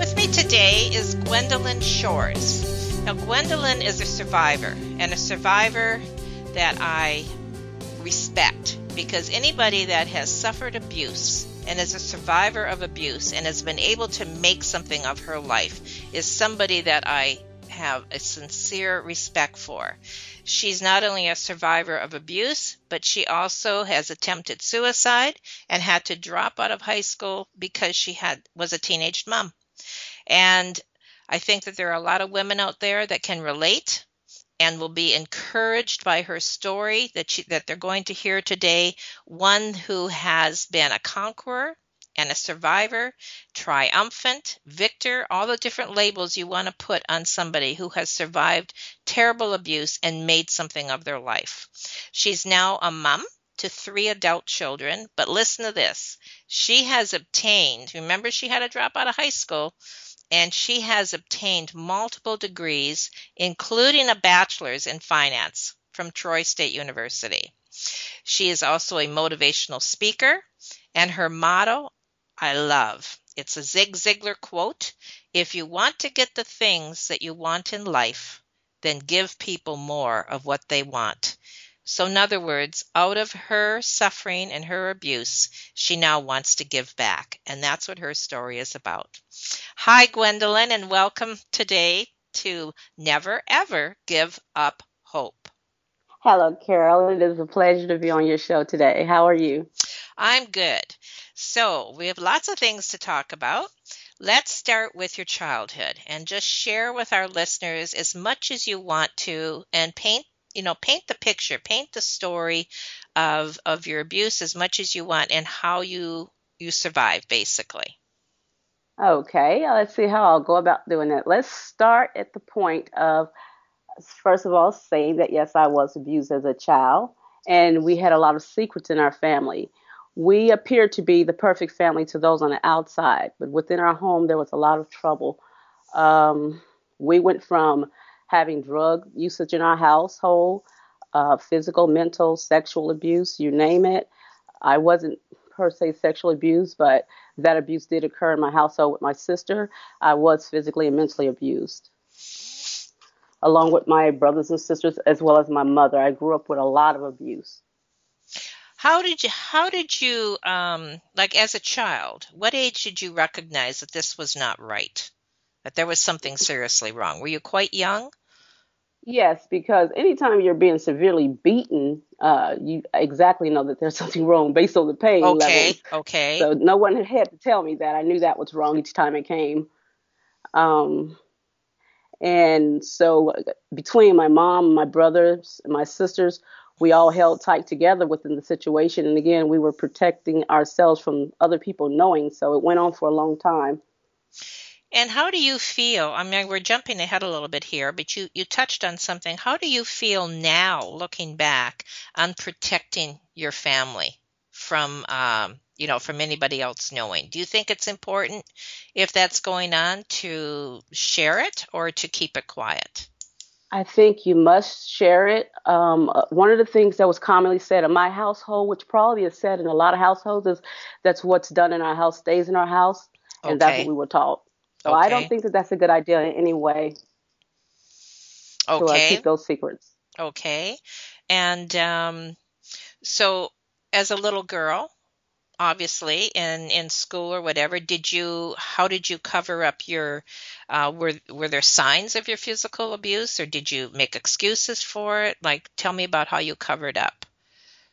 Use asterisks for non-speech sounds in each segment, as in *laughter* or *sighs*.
With me today is Gwendolyn Shores. Now, Gwendolyn is a survivor, and a survivor that I respect because anybody that has suffered abuse and is a survivor of abuse and has been able to make something of her life is somebody that I have a sincere respect for. She's not only a survivor of abuse, but she also has attempted suicide and had to drop out of high school because she had was a teenage mom. And I think that there are a lot of women out there that can relate and will be encouraged by her story that she, that they're going to hear today. One who has been a conqueror and a survivor, triumphant, victor, all the different labels you want to put on somebody who has survived terrible abuse and made something of their life. She's now a mom to three adult children, but listen to this. She has obtained, remember she had to drop out of high school, and she has obtained multiple degrees, including a bachelor's in finance from Troy State University. She is also a motivational speaker, and her motto, I love. It's a Zig Ziglar quote If you want to get the things that you want in life, then give people more of what they want. So, in other words, out of her suffering and her abuse, she now wants to give back. And that's what her story is about. Hi, Gwendolyn, and welcome today to Never Ever Give Up Hope. Hello, Carol. It is a pleasure to be on your show today. How are you? I'm good. So, we have lots of things to talk about. Let's start with your childhood and just share with our listeners as much as you want to and paint you know paint the picture paint the story of of your abuse as much as you want and how you you survive basically. Okay let's see how i'll go about doing it. Let's start at the point of first of all saying that yes i was abused as a child and we had a lot of secrets in our family. We appeared to be the perfect family to those on the outside but within our home there was a lot of trouble. Um, we went from having drug usage in our household, uh, physical, mental, sexual abuse, you name it. I wasn't per se sexually abused, but that abuse did occur in my household with my sister. I was physically and mentally abused, along with my brothers and sisters, as well as my mother. I grew up with a lot of abuse. How did you? How did you? Um, like as a child, what age did you recognize that this was not right? That there was something seriously wrong? Were you quite young? Yes, because anytime you're being severely beaten, uh, you exactly know that there's *laughs* something wrong based on the pain okay, levels. Okay. So no one had to tell me that. I knew that was wrong each time it came. Um, and so between my mom, my brothers, and my sisters, we all held tight together within the situation. And again, we were protecting ourselves from other people knowing. So it went on for a long time. And how do you feel? I mean, we're jumping ahead a little bit here, but you, you touched on something. How do you feel now, looking back, on protecting your family from, um, you know, from anybody else knowing? Do you think it's important, if that's going on, to share it or to keep it quiet? I think you must share it. Um, uh, one of the things that was commonly said in my household, which probably is said in a lot of households, is that's what's done in our house stays in our house, and okay. that's what we were taught. So okay. I don't think that that's a good idea in any way. Okay. To uh, keep those secrets. Okay. And um, so, as a little girl, obviously in in school or whatever did you how did you cover up your uh, were were there signs of your physical abuse or did you make excuses for it like tell me about how you covered up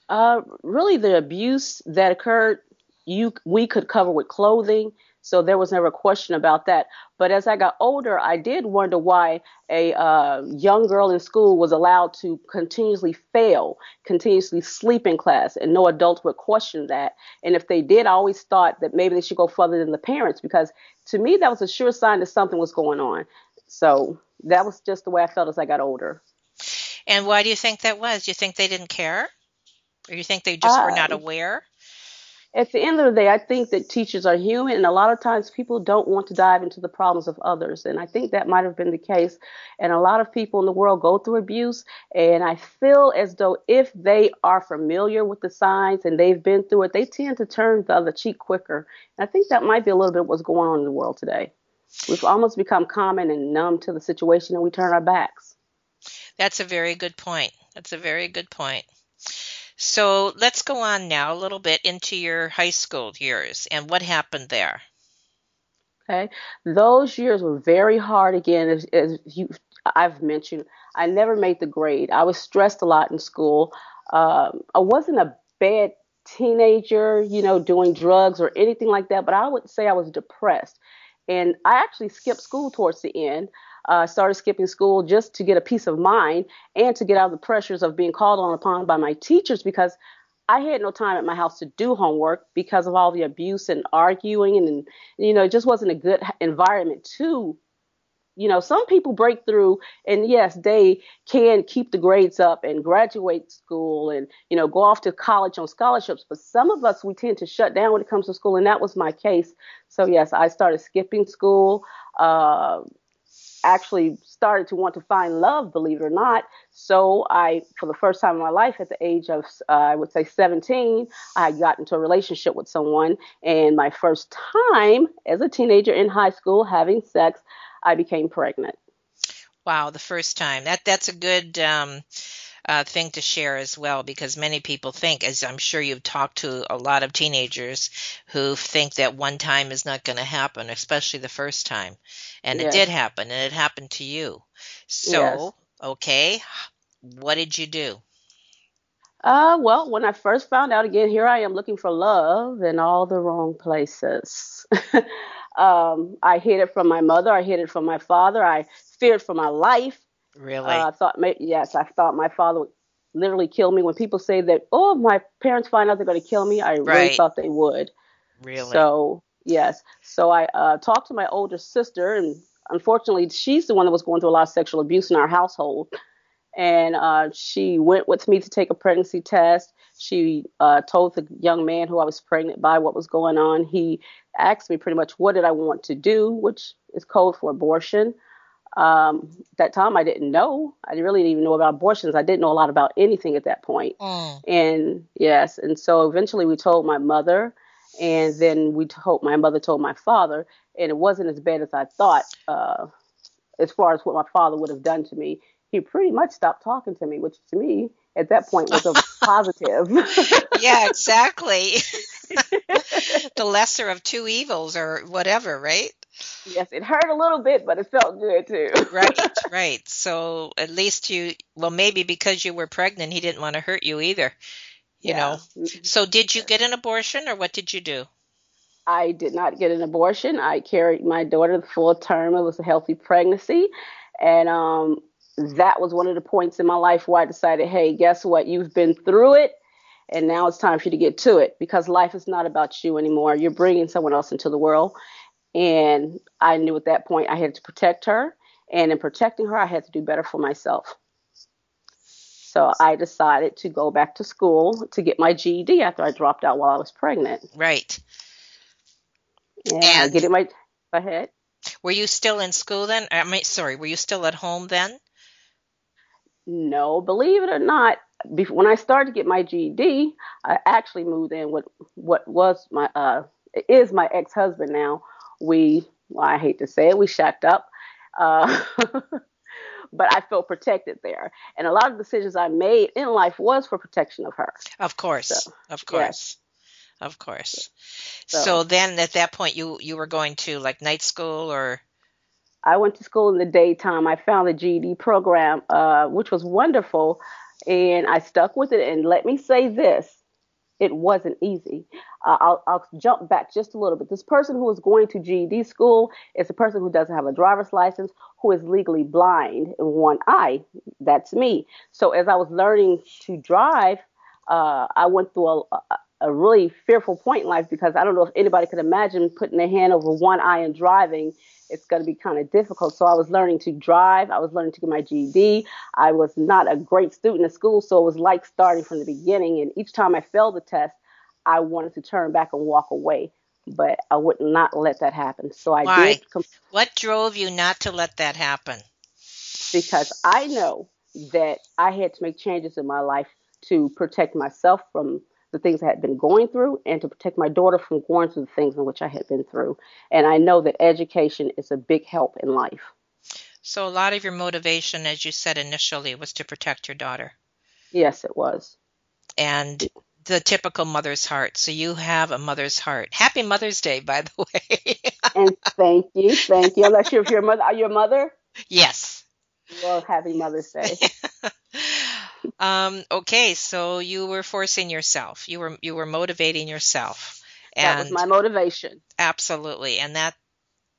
uh, really the abuse that occurred you we could cover with clothing so there was never a question about that. But as I got older, I did wonder why a uh, young girl in school was allowed to continuously fail, continuously sleep in class, and no adult would question that. And if they did, I always thought that maybe they should go further than the parents because to me, that was a sure sign that something was going on. So that was just the way I felt as I got older. And why do you think that was? Do you think they didn't care? Or do you think they just uh, were not aware? At the end of the day, I think that teachers are human, and a lot of times people don't want to dive into the problems of others. And I think that might have been the case. And a lot of people in the world go through abuse, and I feel as though if they are familiar with the signs and they've been through it, they tend to turn the other cheek quicker. And I think that might be a little bit what's going on in the world today. We've almost become common and numb to the situation, and we turn our backs. That's a very good point. That's a very good point. So let's go on now a little bit into your high school years and what happened there. Okay, those years were very hard. Again, as, as you, I've mentioned, I never made the grade. I was stressed a lot in school. Um, I wasn't a bad teenager, you know, doing drugs or anything like that, but I would say I was depressed. And I actually skipped school towards the end uh, started skipping school just to get a peace of mind and to get out of the pressures of being called on upon by my teachers because I had no time at my house to do homework because of all the abuse and arguing and, and you know it just wasn't a good environment to you know some people break through and yes they can keep the grades up and graduate school and you know go off to college on scholarships but some of us we tend to shut down when it comes to school and that was my case. So yes i started skipping school uh, actually started to want to find love, believe it or not. So I, for the first time in my life, at the age of uh, I would say 17, I got into a relationship with someone, and my first time as a teenager in high school having sex, I became pregnant. Wow, the first time. That that's a good. Um, uh, thing to share as well because many people think, as I'm sure you've talked to a lot of teenagers who think that one time is not going to happen, especially the first time and yes. it did happen and it happened to you so yes. okay what did you do uh, well, when I first found out again, here I am looking for love in all the wrong places. *laughs* um, I hid it from my mother. I hid it from my father. I feared for my life. Really? Uh, I thought, yes, I thought my father would literally kill me. When people say that, oh, my parents find out they're going to kill me, I right. really thought they would. Really? So Yes. So I uh, talked to my older sister, and unfortunately, she's the one that was going through a lot of sexual abuse in our household. And uh, she went with me to take a pregnancy test. She uh, told the young man who I was pregnant by what was going on. He asked me pretty much what did I want to do, which is code for abortion. Um, that time I didn't know. I really didn't even know about abortions. I didn't know a lot about anything at that point. Mm. And yes, and so eventually we told my mother and then we told my mother told my father, and it wasn't as bad as I thought. Uh, as far as what my father would have done to me, he pretty much stopped talking to me, which to me at that point was a *laughs* positive. yeah, exactly. *laughs* the lesser of two evils, or whatever, right? Yes, it hurt a little bit, but it felt good too. *laughs* right, right. So at least you, well, maybe because you were pregnant, he didn't want to hurt you either you yeah. know. Mm-hmm. So did you get an abortion or what did you do? I did not get an abortion. I carried my daughter the full term. It was a healthy pregnancy. And um, that was one of the points in my life where I decided, hey, guess what? You've been through it. And now it's time for you to get to it because life is not about you anymore. You're bringing someone else into the world. And I knew at that point I had to protect her. And in protecting her, I had to do better for myself. So I decided to go back to school to get my GED after I dropped out while I was pregnant. Right. And, and getting my go ahead. Were you still in school then? I mean, sorry, were you still at home then? No, believe it or not, when I started to get my GED, I actually moved in with what was my uh is my ex husband now. We, well, I hate to say it, we shacked up. Uh, *laughs* but I felt protected there. And a lot of decisions I made in life was for protection of her. Of course. So, of course. Yes. Of course. So, so, then at that point you you were going to like night school or I went to school in the daytime. I found the GED program, uh, which was wonderful, and I stuck with it. And let me say this it wasn't easy. Uh, I'll, I'll, jump back just a little bit. This person who is going to GED school is a person who doesn't have a driver's license, who is legally blind in one eye. That's me. So as I was learning to drive, uh, I went through a, a really fearful point in life because I don't know if anybody could imagine putting their hand over one eye and driving it's going to be kind of difficult. So I was learning to drive. I was learning to get my GED. I was not a great student in school, so it was like starting from the beginning. And each time I failed the test, I wanted to turn back and walk away, but I would not let that happen. So I Why? did. Comp- what drove you not to let that happen? Because I know that I had to make changes in my life to protect myself from the things I had been going through and to protect my daughter from going through the things in which I had been through. And I know that education is a big help in life. So, a lot of your motivation, as you said initially, was to protect your daughter. Yes, it was. And the typical mother's heart. So, you have a mother's heart. Happy Mother's Day, by the way. *laughs* and thank you. Thank you. I'm not sure if you're a mother. Are you a mother? Yes. Well, happy Mother's Day. *laughs* Um, okay, so you were forcing yourself. You were you were motivating yourself. And that was my motivation. Absolutely, and that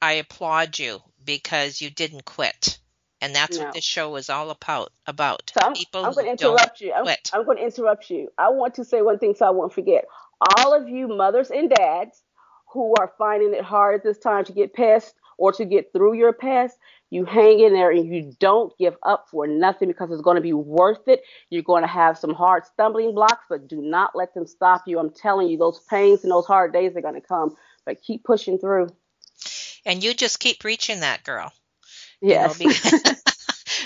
I applaud you because you didn't quit. And that's no. what this show is all about. About so I'm, people I'm going to interrupt you. I'm, I'm going to interrupt you. I want to say one thing so I won't forget. All of you mothers and dads who are finding it hard at this time to get past or to get through your past, you hang in there and you don't give up for nothing because it's going to be worth it. You're going to have some hard stumbling blocks, but do not let them stop you. I'm telling you, those pains and those hard days are going to come, but keep pushing through. And you just keep reaching that, girl. Yes. You know, because, *laughs*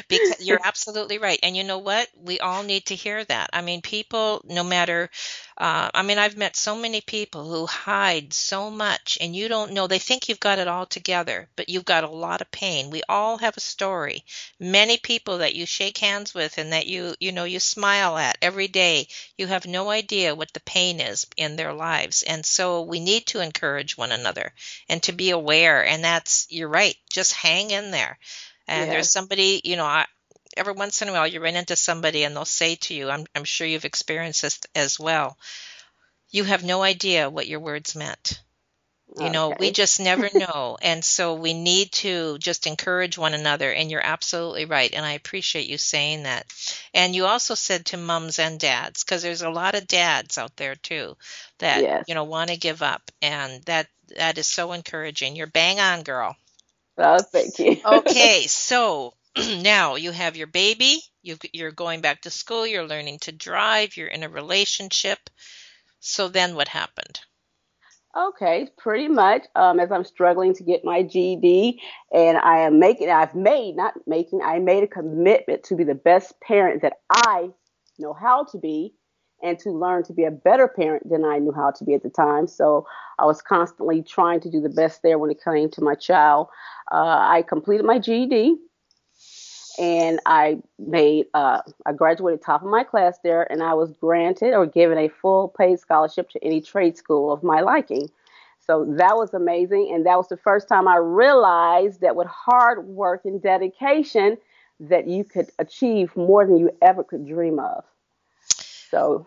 because you're *laughs* absolutely right. And you know what? We all need to hear that. I mean, people, no matter uh, I mean, I've met so many people who hide so much, and you don't know. They think you've got it all together, but you've got a lot of pain. We all have a story. Many people that you shake hands with and that you, you know, you smile at every day, you have no idea what the pain is in their lives. And so we need to encourage one another and to be aware. And that's, you're right, just hang in there. And yes. there's somebody, you know, I, every once in a while you run into somebody and they'll say to you, I'm, I'm sure you've experienced this as well, you have no idea what your words meant. You know, okay. we just never *laughs* know. and so we need to just encourage one another. And you're absolutely right. And I appreciate you saying that. And you also said to mums and dads, because there's a lot of dads out there too that, yes. you know, want to give up. And that that is so encouraging. You're bang on, girl. Oh, thank you. okay. *laughs* So *clears throat* now you have your baby, you, you're going back to school, you're learning to drive, you're in a relationship. So then what happened? Okay, pretty much. Um, as I'm struggling to get my GED, and I am making, I've made, not making, I made a commitment to be the best parent that I know how to be, and to learn to be a better parent than I knew how to be at the time. So I was constantly trying to do the best there when it came to my child. Uh, I completed my GED and I made uh, I graduated top of my class there, and I was granted or given a full paid scholarship to any trade school of my liking. So that was amazing, and that was the first time I realized that with hard work and dedication, that you could achieve more than you ever could dream of. So,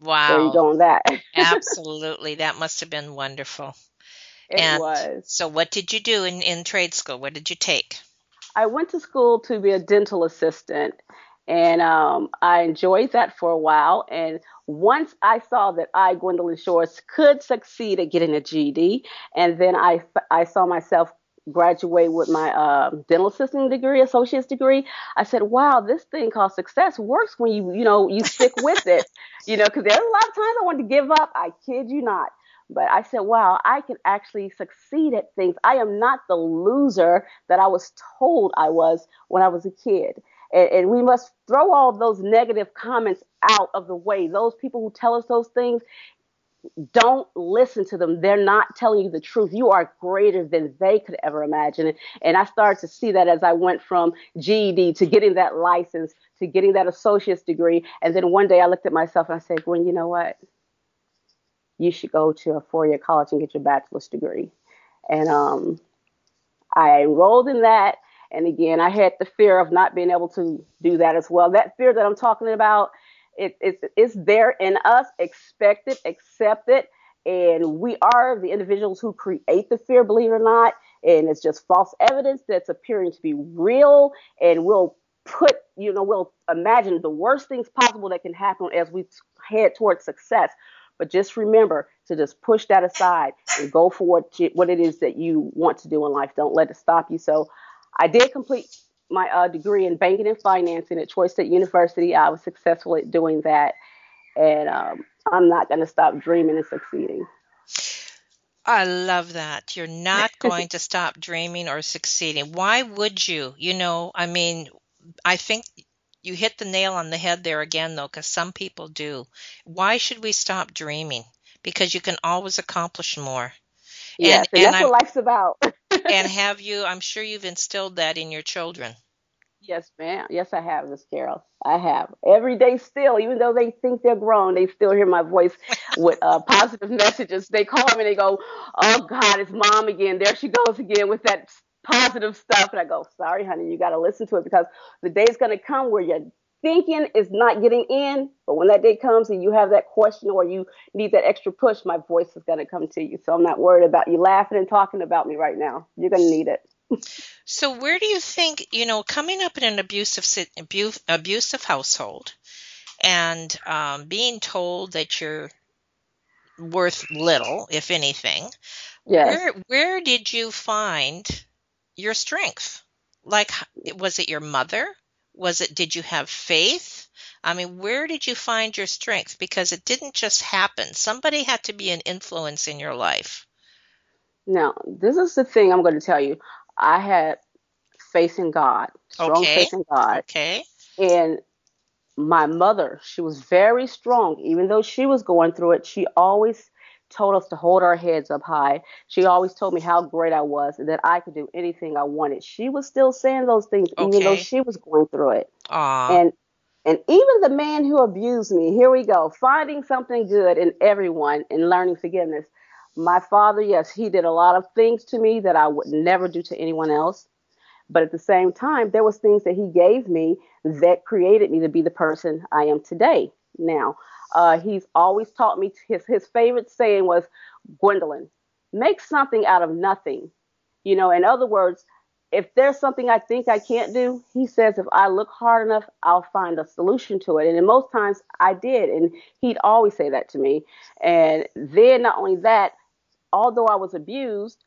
wow, there you go on that. *laughs* Absolutely, that must have been wonderful. It and was. So, what did you do in in trade school? What did you take? I went to school to be a dental assistant, and um, I enjoyed that for a while. And once I saw that I, Gwendolyn Shores, could succeed at getting a GED, and then I, I saw myself graduate with my uh, dental assisting degree, associate's degree, I said, "Wow, this thing called success works when you, you know, you stick with it." *laughs* You know, because there's a lot of times I wanted to give up. I kid you not. But I said, wow, I can actually succeed at things. I am not the loser that I was told I was when I was a kid. And, and we must throw all those negative comments out of the way. Those people who tell us those things, don't listen to them. They're not telling you the truth. You are greater than they could ever imagine. And I started to see that as I went from GED to getting that license to getting that associate's degree. And then one day I looked at myself and I said, Gwen, you know what? you should go to a four year college and get your bachelor's degree. And um, I enrolled in that. And again, I had the fear of not being able to do that as well. That fear that I'm talking about, it, it's, it's there in us. Expect it, accept it. And we are the individuals who create the fear, believe it or not. And it's just false evidence that's appearing to be real. And we'll put, you know, we'll imagine the worst things possible that can happen as we head towards success. But just remember to just push that aside and go for what, you, what it is that you want to do in life. Don't let it stop you. So I did complete my uh, degree in banking and financing at Troy State University. I was successful at doing that. And um, I'm not going to stop dreaming and succeeding. I love that. You're not *laughs* going to stop dreaming or succeeding. Why would you? You know, I mean, I think you hit the nail on the head there again, though, because some people do. Why should we stop dreaming? Because you can always accomplish more. Yes, and, and, and that's I'm, what life's about. *laughs* and *laughs* have you? I'm sure you've instilled that in your children. Yes, ma'am. Yes, I have, Miss Carol. I have every day still, even though they think they're grown, they still hear my voice with uh, *laughs* positive messages. They call me and they go, "Oh God, it's mom again. There she goes again with that positive stuff." And I go, "Sorry, honey, you got to listen to it because the day's going to come where you're thinking is not getting in, but when that day comes and you have that question or you need that extra push, my voice is going to come to you. So I'm not worried about you laughing and talking about me right now. You're going to need it." So where do you think, you know, coming up in an abusive abusive household and um, being told that you're worth little, if anything, yes. where where did you find your strength? Like, was it your mother? Was it? Did you have faith? I mean, where did you find your strength? Because it didn't just happen. Somebody had to be an influence in your life. Now, this is the thing I'm going to tell you. I had faith in God, strong okay. faith in God. Okay. And my mother, she was very strong. Even though she was going through it, she always told us to hold our heads up high. She always told me how great I was and that I could do anything I wanted. She was still saying those things okay. even though she was going through it. Aww. And and even the man who abused me, here we go, finding something good in everyone and learning forgiveness. My father, yes, he did a lot of things to me that I would never do to anyone else. But at the same time, there was things that he gave me that created me to be the person I am today. Now, uh, he's always taught me his his favorite saying was, Gwendolyn, make something out of nothing. You know, in other words, if there's something I think I can't do, he says if I look hard enough, I'll find a solution to it. And most times I did, and he'd always say that to me. And then not only that, although I was abused,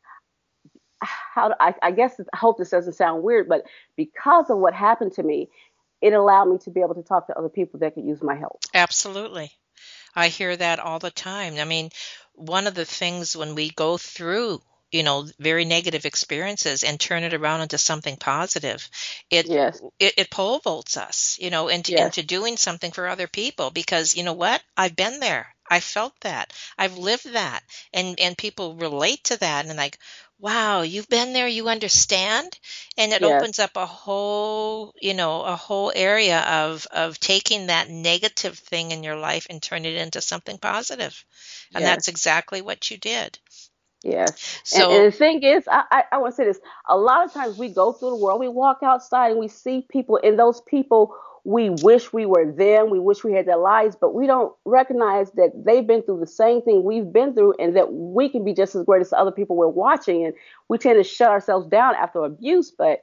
how I, I guess I hope this doesn't sound weird, but because of what happened to me, it allowed me to be able to talk to other people that could use my help. Absolutely. I hear that all the time. I mean, one of the things when we go through you know very negative experiences and turn it around into something positive it yes. it, it pole vaults us you know into yes. into doing something for other people because you know what i've been there i felt that i've lived that and and people relate to that and like wow you've been there you understand and it yes. opens up a whole you know a whole area of of taking that negative thing in your life and turn it into something positive and yes. that's exactly what you did Yes. So, and, and, the thing is, I, I, I want to say this. A lot of times we go through the world, we walk outside and we see people, and those people, we wish we were them. We wish we had their lives, but we don't recognize that they've been through the same thing we've been through and that we can be just as great as the other people we're watching. And we tend to shut ourselves down after abuse, but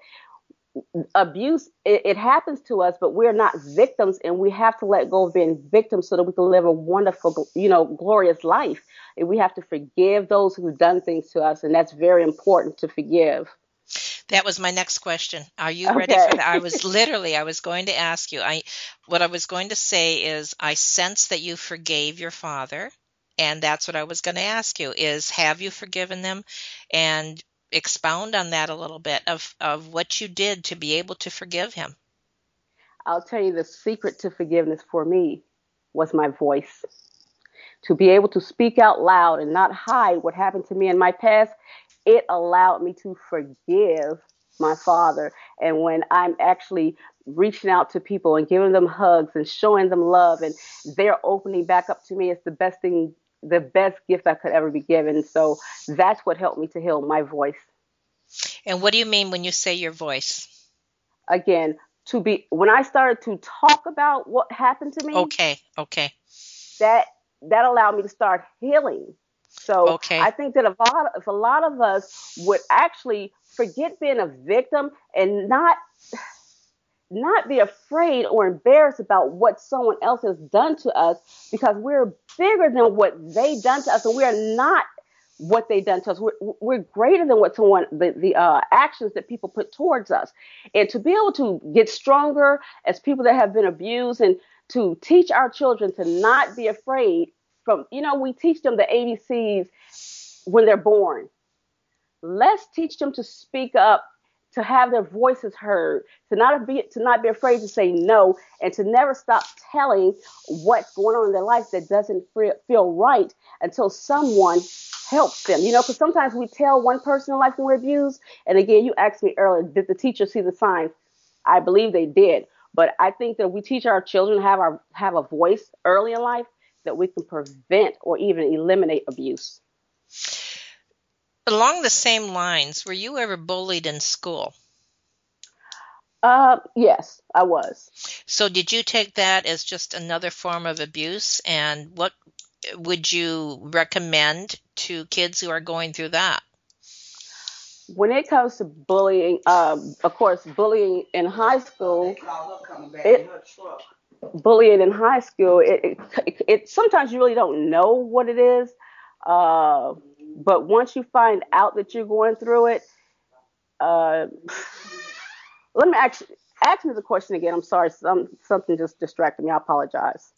abuse it, it, happens to us but we're not victims and we have to let go of being victims so that we can live a wonderful you know glorious life and we have to forgive those who've done things to us and that's very important to forgive that was my next question are you okay. ready for that i was literally i was going to ask you i what i was going to say is i sense that you forgave your father and that's what i was going to ask you is have you forgiven them and expound on that a little bit of, of what you did to be able to forgive him. I'll tell you the secret to forgiveness for me was my voice. To be able to speak out loud and not hide what happened to me in my past, it allowed me to forgive my father. And when I'm actually reaching out to people and giving them hugs and showing them love and they're opening back up to me, it's the best thing the best gift I could ever be given. So that's what helped me to heal my voice. And what do you mean when you say your voice? Again, to be when I started to talk about what happened to me. Okay, okay. That that allowed me to start healing. So okay. I think that a lot if a lot of us would actually forget being a victim and not not be afraid or embarrassed about what someone else has done to us because we're bigger than what they done to us and we are not what they done to us. We're, we're greater than what someone, the, the uh, actions that people put towards us. And to be able to get stronger as people that have been abused and to teach our children to not be afraid from, you know, we teach them the ABCs when they're born. Let's teach them to speak up to have their voices heard, to not be to not be afraid to say no, and to never stop telling what's going on in their life that doesn't feel right until someone helps them. You know, because sometimes we tell one person in life when we're abused, and again, you asked me earlier, did the teacher see the signs? I believe they did, but I think that we teach our children have our have a voice early in life that we can prevent or even eliminate abuse. Along the same lines, were you ever bullied in school? Uh, yes, I was. So, did you take that as just another form of abuse? And what would you recommend to kids who are going through that? When it comes to bullying, um, of course, bullying in high school, it, bullying in high school, it, it, it, sometimes you really don't know what it is. Uh, but once you find out that you're going through it, uh, *sighs* let me actually ask me the question again. I'm sorry, some something just distracted me. I apologize.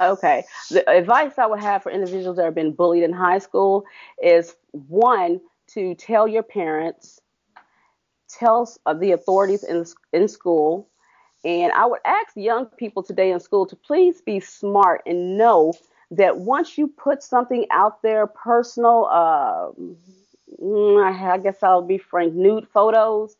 Okay, the advice I would have for individuals that have been bullied in high school is one to tell your parents, tell the authorities in in school, and I would ask young people today in school to please be smart and know that once you put something out there, personal, uh, I guess I'll be frank, nude photos,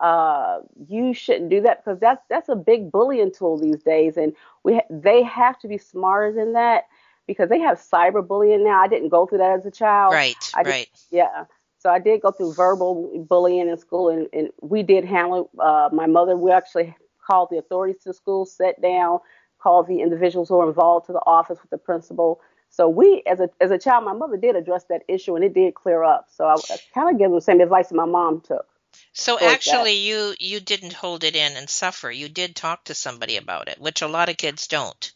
uh, you shouldn't do that because that's that's a big bullying tool these days, and we they have to be smarter than that because they have cyberbullying now. I didn't go through that as a child. Right. I did, right. Yeah. So I did go through verbal bullying in school, and, and we did handle. Uh, my mother, we actually called the authorities to the school, sat down, called the individuals who were involved to the office with the principal. So we, as a as a child, my mother did address that issue, and it did clear up. So I, I kind of give the same advice that my mom took. So actually, that. you you didn't hold it in and suffer. You did talk to somebody about it, which a lot of kids don't.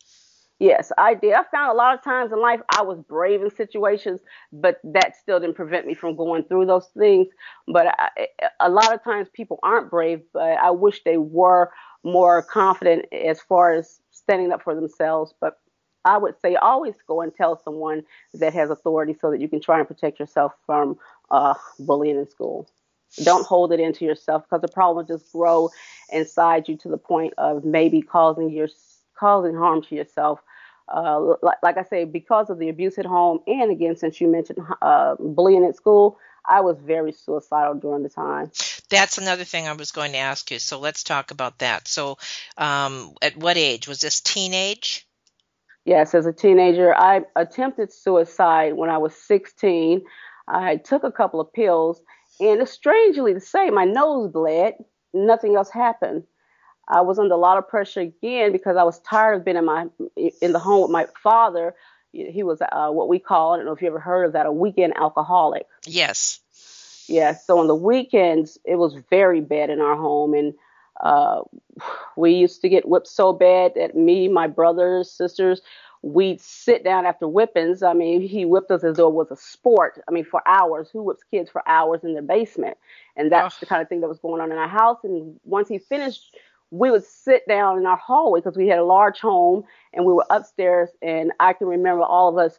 Yes, I did. I found a lot of times in life I was brave in situations, but that still didn't prevent me from going through those things. But I, a lot of times people aren't brave, but I wish they were more confident as far as standing up for themselves. But I would say always go and tell someone that has authority so that you can try and protect yourself from uh, bullying in school. Don't hold it into yourself because the problem will just grow inside you to the point of maybe causing your causing harm to yourself. Uh, like, like, I say, because of the abuse at home, and again, since you mentioned uh, bullying at school, I was very suicidal during the time. That's another thing I was going to ask you. So let's talk about that. So, um, at what age was this? Teenage? Yes, as a teenager, I attempted suicide when I was 16. I took a couple of pills, and strangely the same. My nose bled. Nothing else happened. I was under a lot of pressure again because I was tired of being in my in the home with my father. He was uh, what we call I don't know if you ever heard of that a weekend alcoholic. Yes. Yeah. So on the weekends it was very bad in our home, and uh, we used to get whipped so bad that me, my brothers, sisters, we'd sit down after whippings. I mean, he whipped us as though it was a sport. I mean, for hours. Who whips kids for hours in their basement? And that's oh. the kind of thing that was going on in our house. And once he finished, we would sit down in our hallway because we had a large home and we were upstairs. And I can remember all of us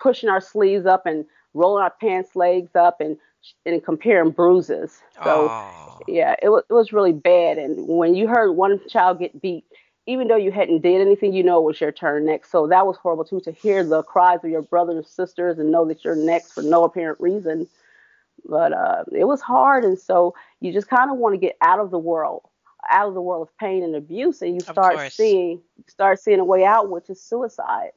pushing our sleeves up and rolling our pants legs up and and comparing bruises. So oh. yeah, it was it was really bad. And when you heard one child get beat, even though you hadn't did anything, you know it was your turn next. So that was horrible too to hear the cries of your brothers and sisters and know that you're next for no apparent reason. But uh, it was hard, and so you just kind of want to get out of the world, out of the world of pain and abuse, and you start seeing start seeing a way out, which is suicide.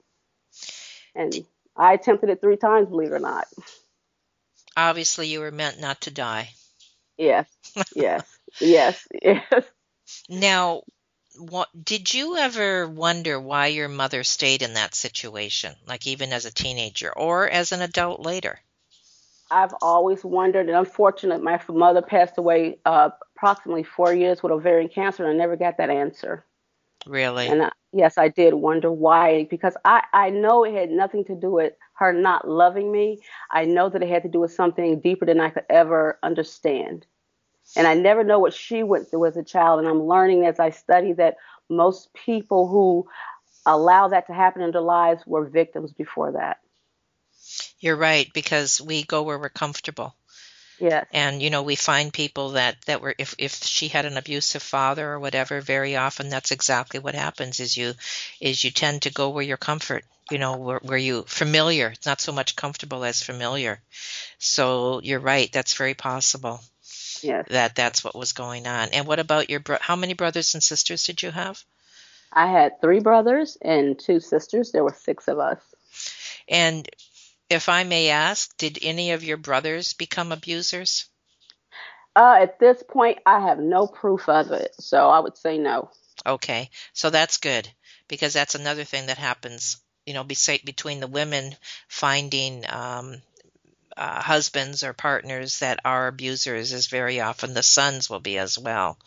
And I attempted it three times, believe it or not. Obviously, you were meant not to die. Yes, *laughs* yes, yes, yes. Now, what did you ever wonder why your mother stayed in that situation, like even as a teenager or as an adult later? I've always wondered, and unfortunately, my mother passed away uh, approximately four years with ovarian cancer, and I never got that answer. Really? And I, yes, I did wonder why, because I, I know it had nothing to do with her not loving me. I know that it had to do with something deeper than I could ever understand. And I never know what she went through as a child. And I'm learning as I study that most people who allow that to happen in their lives were victims before that. You're right, because we go where we're comfortable. Yes. And you know, we find people that that were if if she had an abusive father or whatever, very often that's exactly what happens is you is you tend to go where you're comfort, you know, where, where you familiar. It's not so much comfortable as familiar. So you're right, that's very possible. Yes. That that's what was going on. And what about your bro- how many brothers and sisters did you have? I had three brothers and two sisters. There were six of us. And if I may ask, did any of your brothers become abusers? Uh, at this point, I have no proof of it, so I would say no. Okay, so that's good because that's another thing that happens. You know, between the women finding um, uh, husbands or partners that are abusers is very often the sons will be as well.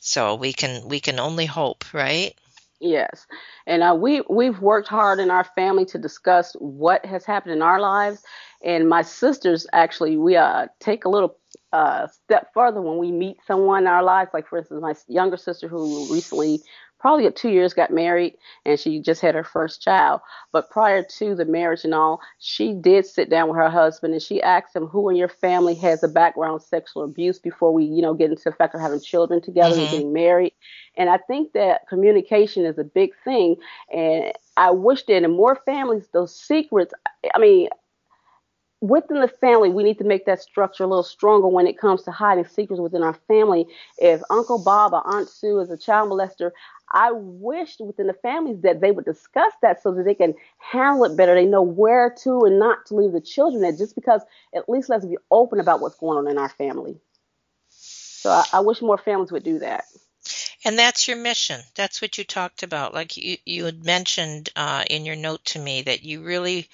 So we can we can only hope, right? Yes, and uh, we we've worked hard in our family to discuss what has happened in our lives. And my sisters actually, we uh, take a little uh, step further when we meet someone in our lives. Like for instance, my younger sister who recently probably two years got married and she just had her first child. But prior to the marriage and all, she did sit down with her husband and she asked him who in your family has a background sexual abuse before we, you know, get into the fact of having children together mm-hmm. and getting married. And I think that communication is a big thing. And I wish that in more families, those secrets, I mean, within the family, we need to make that structure a little stronger when it comes to hiding secrets within our family. If Uncle Bob or Aunt Sue is a child molester, I wish within the families that they would discuss that so that they can handle it better. They know where to and not to leave the children at just because at least let's be open about what's going on in our family. So I, I wish more families would do that. And that's your mission. That's what you talked about. Like you, you had mentioned uh, in your note to me that you really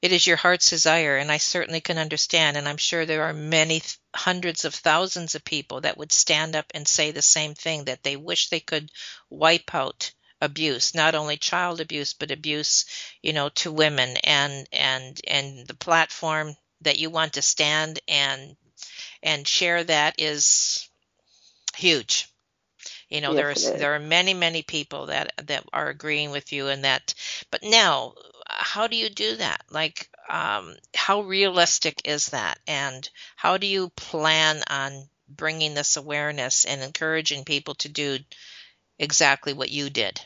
it is your heart's desire, and I certainly can understand. And I'm sure there are many th- hundreds of thousands of people that would stand up and say the same thing that they wish they could wipe out abuse, not only child abuse, but abuse, you know, to women and and and the platform that you want to stand and and share that is huge. You know, yes, there are there are many many people that that are agreeing with you and that. But now, how do you do that? Like, um, how realistic is that? And how do you plan on bringing this awareness and encouraging people to do exactly what you did?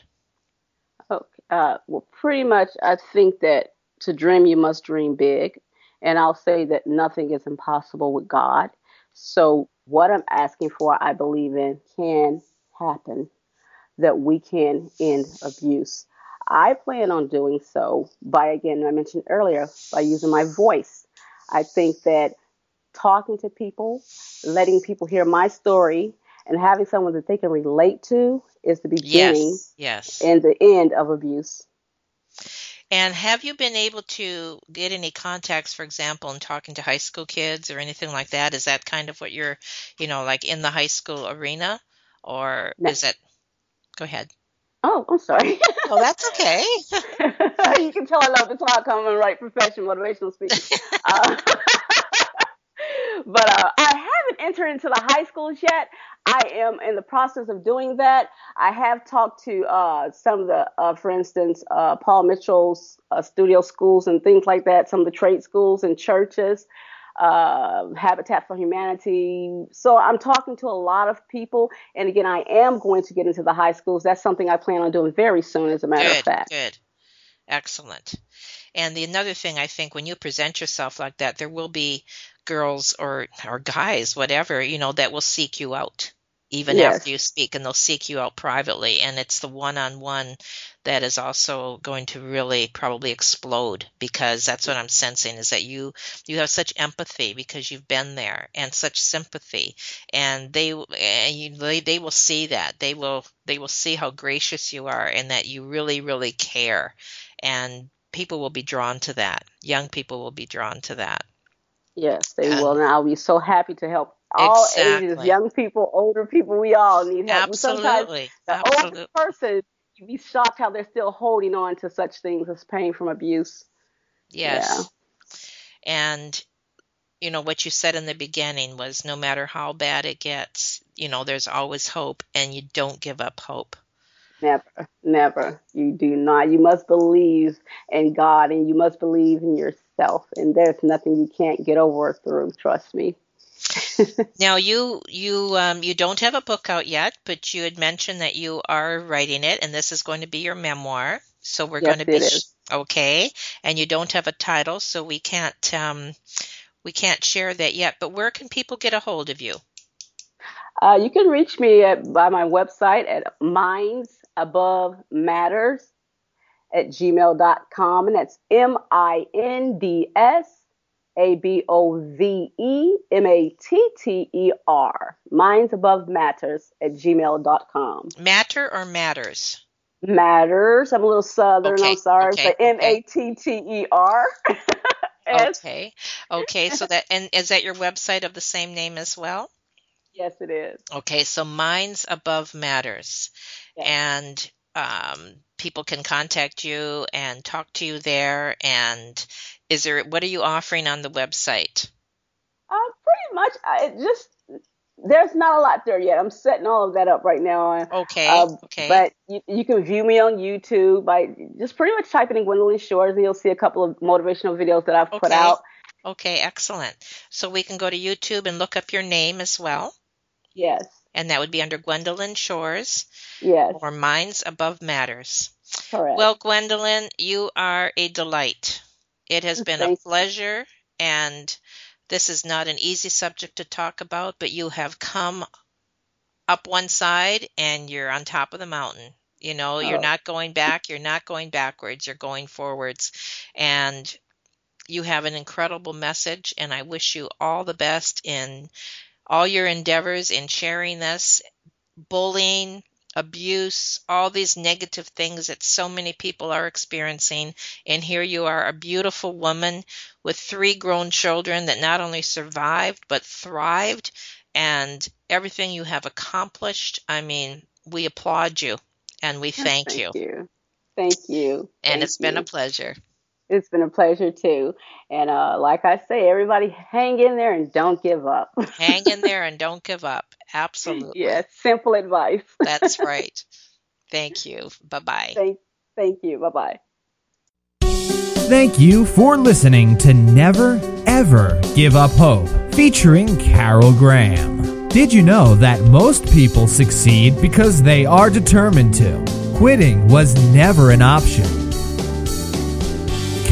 Okay. Uh, well, pretty much, I think that to dream, you must dream big. And I'll say that nothing is impossible with God. So, what I'm asking for, I believe in, can happen that we can end abuse. I plan on doing so by, again, I mentioned earlier, by using my voice. I think that talking to people, letting people hear my story, and having someone that they can relate to is the beginning yes, yes. and the end of abuse. And have you been able to get any contacts, for example, in talking to high school kids or anything like that? Is that kind of what you're, you know, like in the high school arena? Or no. is it? Go ahead. Oh, I'm sorry. *laughs* oh, that's okay. *laughs* you can tell I love to talk. I'm a right profession motivational speaker. *laughs* Uh, but uh, I haven't entered into the high schools yet. I am in the process of doing that. I have talked to uh, some of the, uh, for instance, uh, Paul Mitchell's uh, studio schools and things like that, some of the trade schools and churches uh, Habitat for Humanity. So I'm talking to a lot of people. And again, I am going to get into the high schools. That's something I plan on doing very soon, as a matter good, of fact. Good. Excellent. And the another thing I think when you present yourself like that, there will be girls or or guys, whatever, you know, that will seek you out even Yes. after you speak, and they'll seek you out privately. And it's the one on one that is also going to really probably explode because that's what I'm sensing is that you you have such empathy because you've been there and such sympathy and they and you, they they will see that they will they will see how gracious you are and that you really really care and people will be drawn to that young people will be drawn to that Yes, they And- will. And I'll be so happy to help all ages, young people, older people. We all need help. And Sometimes absolutely the absolutely older person, you'd be shocked how they're still holding on to such things as pain from abuse. Yes. And you know what you said in the beginning was no matter how bad it gets, you know, there's always hope and you don't give up hope. Never, never. You do not. You must believe in God and you must believe in yourself. And there's nothing you can't get over or through. Trust me. *laughs* Now you you um you don't have a book out yet, but you had mentioned that you are writing it and this is going to be your memoir. So we're Yes, going to be is. okay. And you don't have a title, so we can't um we can't share that yet. But where can people get a hold of you? Uh, you can reach me at, by my website at Minds Above Matters at gmail.com. And that's M I N D S A B O V E M A T T E R. Minds Above Matters at gmail.com. Matter or matters? Matters. I'm a little southern. Okay, I'm sorry. okay, but M A T T E R. *laughs* Okay. Okay, so that and is that your website of the same name as well? Yes, it is. Okay, so Minds Above Matters. Yes. And um, people can contact you and talk to you there. And is there, what are you offering on the website? Uh, pretty much. I just there's not a lot there yet. I'm setting all of that up right now. Okay, Um, okay. But you, you can view me on YouTube by just pretty much typing in Gwendolyn Shores, and you'll see a couple of motivational videos that I've put Okay. out. okay, excellent. So we can go to YouTube and look up your name as well. Yes, And that would be under Gwendolyn Shores yes, or Minds Above Matters. correct. Well, Gwendolyn, you are a delight. It has been a pleasure, and this is not an easy subject to talk about, but you have come up one side and you're on top of the mountain. You know, you're Oh. not going back, you're not going backwards, you're going forwards. And you have an incredible message, and I wish you all the best in all your endeavors in sharing this bullying, abuse, all these negative things that so many people are experiencing. And here you are, a beautiful woman with three grown children that not only survived, but thrived, and everything you have accomplished. I mean, we applaud you and we *laughs* thank, you. Thank you. you. Thank you. And Thank it's been a pleasure. It's been a pleasure too. And uh, like I say, everybody hang in there and don't give up. Hang in there and *laughs* don't give up. Absolutely. yes, simple advice. That's *laughs* right. Thank you. Bye bye. thank, thank you. Bye bye. Thank you for listening to Never Ever Give Up Hope, featuring Carol Graham. Did you know that most people succeed because they are determined to? Quitting was never an option.